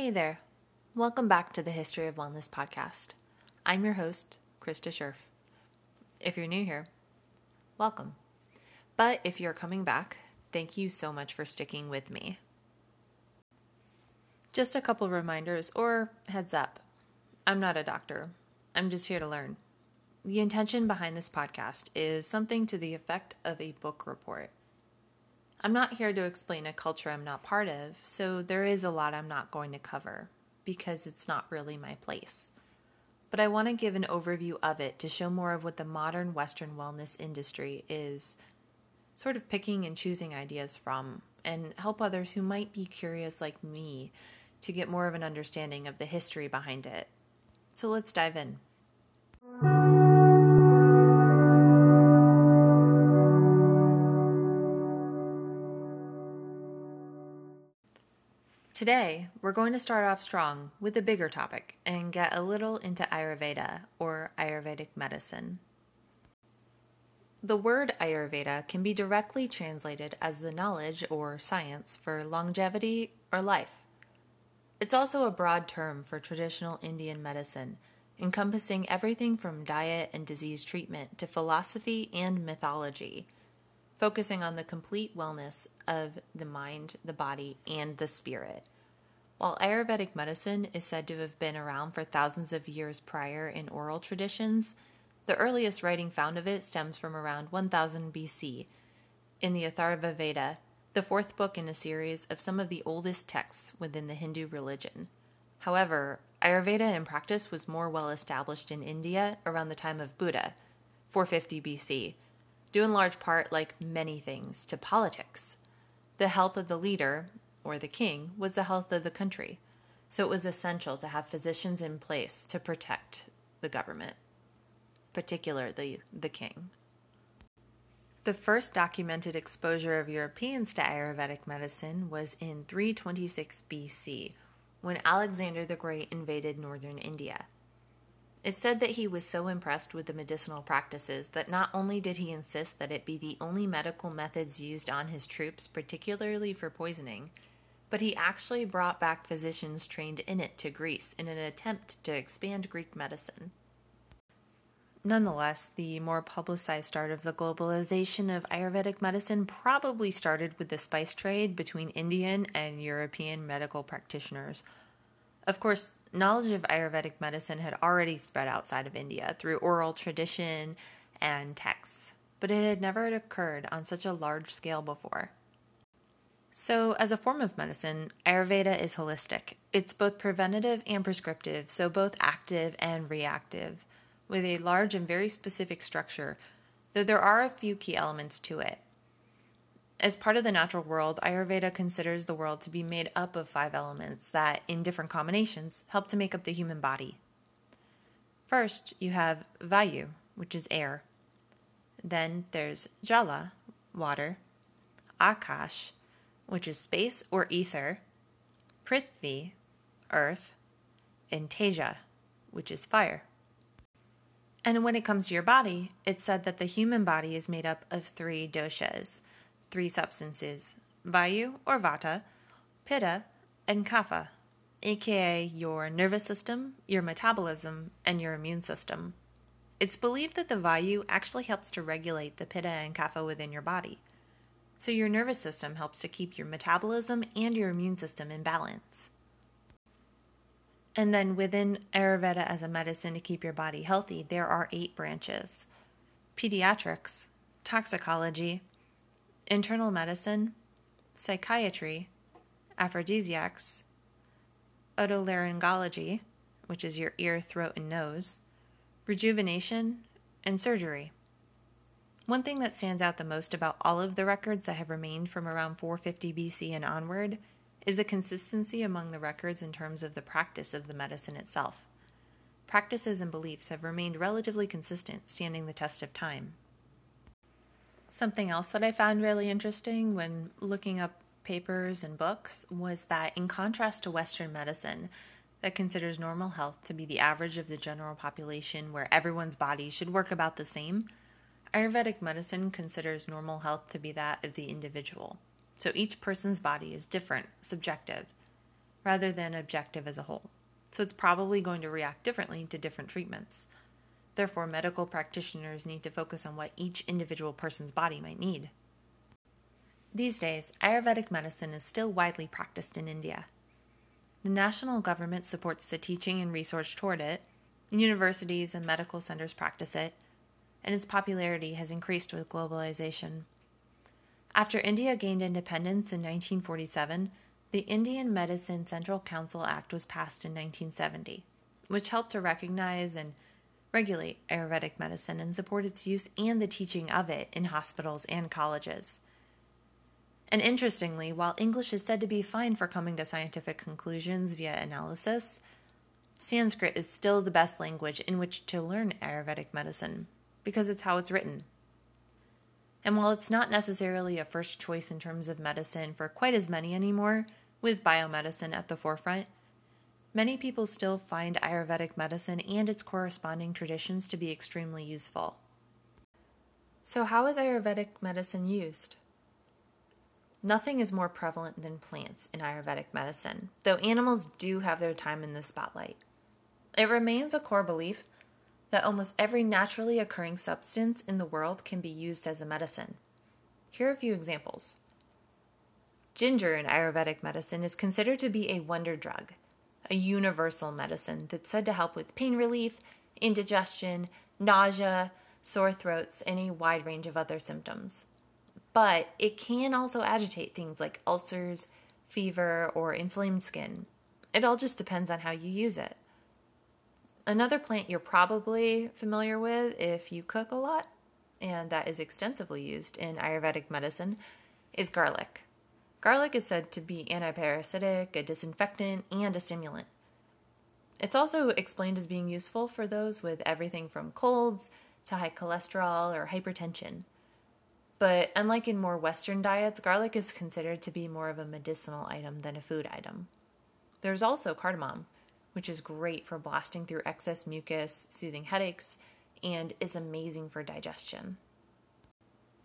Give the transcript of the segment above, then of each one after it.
Hey there. Welcome back to the History of Wellness podcast. I'm your host, Krista Scherpf. If you're new here, welcome. But if you're coming back, thank you so much for sticking with me. Just a couple reminders or heads up. I'm not a doctor. I'm just here to learn. The intention behind this podcast is something to the effect of a book report. I'm not here to explain a culture I'm not part of, so there is a lot I'm not going to cover because it's not really my place. But I want to give an overview of it to show more of what the modern Western wellness industry is sort of picking and choosing ideas from, and help others who might be curious like me to get more of an understanding of the history behind it. So let's dive in. Today, we're going to start off strong with a bigger topic and get a little into Ayurveda or Ayurvedic medicine. The word Ayurveda can be directly translated as the knowledge or science for longevity or life. It's also a broad term for traditional Indian medicine, encompassing everything from diet and disease treatment to philosophy and mythology, focusing on the complete wellness of the mind, the body, and the spirit. While Ayurvedic medicine is said to have been around for thousands of years prior in oral traditions, the earliest writing found of it stems from around 1000 BC in the Atharva Veda, the fourth book in a series of some of the oldest texts within the Hindu religion. However, Ayurveda in practice was more well established in India around the time of Buddha, 450 BC, due in large part, like many things, to politics. The health of the leader, or the king, was the health of the country, so it was essential to have physicians in place to protect the government, particularly the king. The first documented exposure of Europeans to Ayurvedic medicine was in 326 BC, when Alexander the Great invaded northern India. It's said that he was so impressed with the medicinal practices that not only did he insist that it be the only medical methods used on his troops, particularly for poisoning, but he actually brought back physicians trained in it to Greece in an attempt to expand Greek medicine. Nonetheless, the more publicized start of the globalization of Ayurvedic medicine probably started with the spice trade between Indian and European medical practitioners of course, knowledge of Ayurvedic medicine had already spread outside of India through oral tradition and texts, but it had never occurred on such a large scale before. So, as a form of medicine, Ayurveda is holistic. It's both preventative and prescriptive, so both active and reactive, with a large and very specific structure, though there are a few key elements to it. As part of the natural world, Ayurveda considers the world to be made up of five elements that, in different combinations, help to make up the human body. First, you have Vayu, which is air. Then there's Jala, water. Akash, which is space or ether. Prithvi, earth. And Teja, which is fire. And when it comes to your body, it's said that the human body is made up of three doshas three substances Vayu or Vata, Pitta, and Kapha, aka your nervous system, your metabolism, and your immune system. It's believed that the Vayu actually helps to regulate the Pitta and Kapha within your body. So your nervous system helps to keep your metabolism and your immune system in balance. And then within Ayurveda as a medicine to keep your body healthy, there are eight branches pediatrics, toxicology, internal medicine, psychiatry, aphrodisiacs, otolaryngology, which is your ear, throat, and nose, rejuvenation, and surgery. One thing that stands out the most about all of the records that have remained from around 450 BC and onward is the consistency among the records in terms of the practice of the medicine itself. Practices and beliefs have remained relatively consistent, standing the test of time. Something else that I found really interesting when looking up papers and books was that, in contrast to Western medicine, that considers normal health to be the average of the general population where everyone's body should work about the same, Ayurvedic medicine considers normal health to be that of the individual. So each person's body is different, subjective. rather than objective as a whole. So it's probably going to react differently to different treatments. Therefore, medical practitioners need to focus on what each individual person's body might need. These days, Ayurvedic medicine is still widely practiced in India. The national government supports the teaching and research toward it, universities and medical centers practice it, and its popularity has increased with globalization. After India gained independence in 1947, the Indian Medicine Central Council Act was passed in 1970, which helped to recognize and regulate Ayurvedic medicine and support its use and the teaching of it in hospitals and colleges. And interestingly, while English is said to be fine for coming to scientific conclusions via analysis, Sanskrit is still the best language in which to learn Ayurvedic medicine because it's how it's written. And while it's not necessarily a first choice in terms of medicine for quite as many anymore, with biomedicine at the forefront, many people still find Ayurvedic medicine and its corresponding traditions to be extremely useful. So, how is Ayurvedic medicine used? Nothing is more prevalent than plants in Ayurvedic medicine, though animals do have their time in the spotlight. It remains a core belief that almost every naturally occurring substance in the world can be used as a medicine. Here are a few examples. Ginger in Ayurvedic medicine is considered to be a wonder drug, a universal medicine that's said to help with pain relief, indigestion, nausea, sore throats, and a wide range of other symptoms. But it can also agitate things like ulcers, fever, or inflamed skin. It all just depends on how you use it. Another plant you're probably familiar with if you cook a lot, and that is extensively used in Ayurvedic medicine, is garlic. Garlic is said to be antiparasitic, a disinfectant, and a stimulant. It's also explained as being useful for those with everything from colds to high cholesterol or hypertension. But unlike in more Western diets, garlic is considered to be more of a medicinal item than a food item. There's also cardamom, which is great for blasting through excess mucus, soothing headaches, and is amazing for digestion.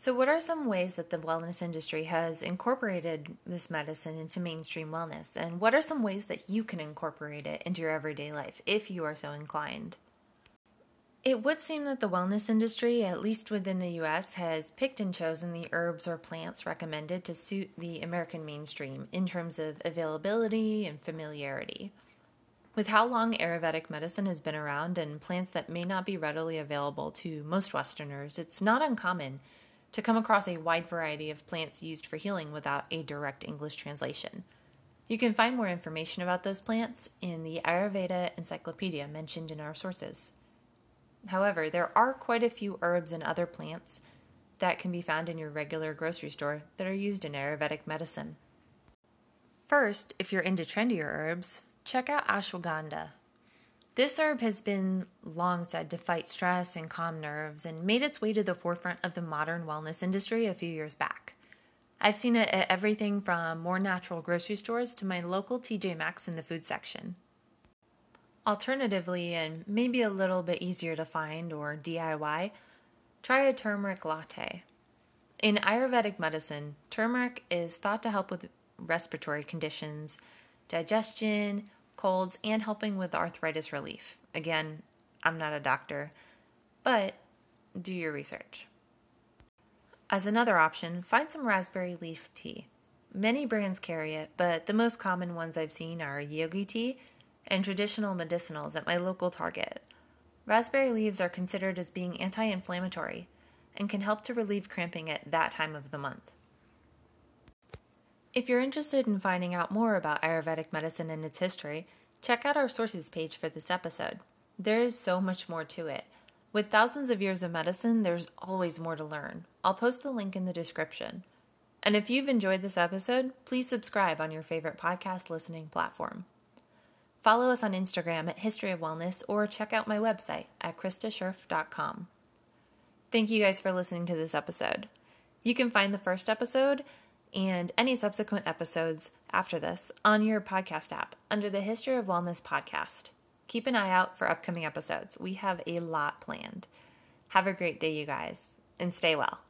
So, what are some ways that the wellness industry has incorporated this medicine into mainstream wellness? And what are some ways that you can incorporate it into your everyday life if you are so inclined? It would seem that the wellness industry, at least within the US, has picked and chosen the herbs or plants recommended to suit the American mainstream in terms of availability and familiarity. With how long Ayurvedic medicine has been around and plants that may not be readily available to most Westerners, it's not uncommon to come across a wide variety of plants used for healing without a direct English translation. You can find more information about those plants in the Ayurveda Encyclopedia mentioned in our sources. However, there are quite a few herbs and other plants that can be found in your regular grocery store that are used in Ayurvedic medicine. First, if you're into trendier herbs, check out ashwagandha. This herb has been long said to fight stress and calm nerves and made its way to the forefront of the modern wellness industry a few years back. I've seen it at everything from more natural grocery stores to my local TJ Maxx in the food section. Alternatively, and maybe a little bit easier to find or DIY, try a turmeric latte. In Ayurvedic medicine, turmeric is thought to help with respiratory conditions, digestion, colds, and helping with arthritis relief. Again, I'm not a doctor, but do your research. As another option, find some raspberry leaf tea. Many brands carry it, but the most common ones I've seen are yogi tea and traditional medicinals at my local Target. Raspberry leaves are considered as being anti inflammatory and can help to relieve cramping at that time of the month. If you're interested in finding out more about Ayurvedic medicine and its history, check out our sources page for this episode. There is so much more to it. With thousands of years of medicine, there's always more to learn. I'll post the link in the description. And if you've enjoyed this episode, please subscribe on your favorite podcast listening platform. Follow us on Instagram at History of Wellness or check out my website at KristaScherpf.com. Thank you guys for listening to this episode. You can find the first episode and any subsequent episodes after this on your podcast app under the History of Wellness podcast. Keep an eye out for upcoming episodes. We have a lot planned. Have a great day, you guys, and stay well.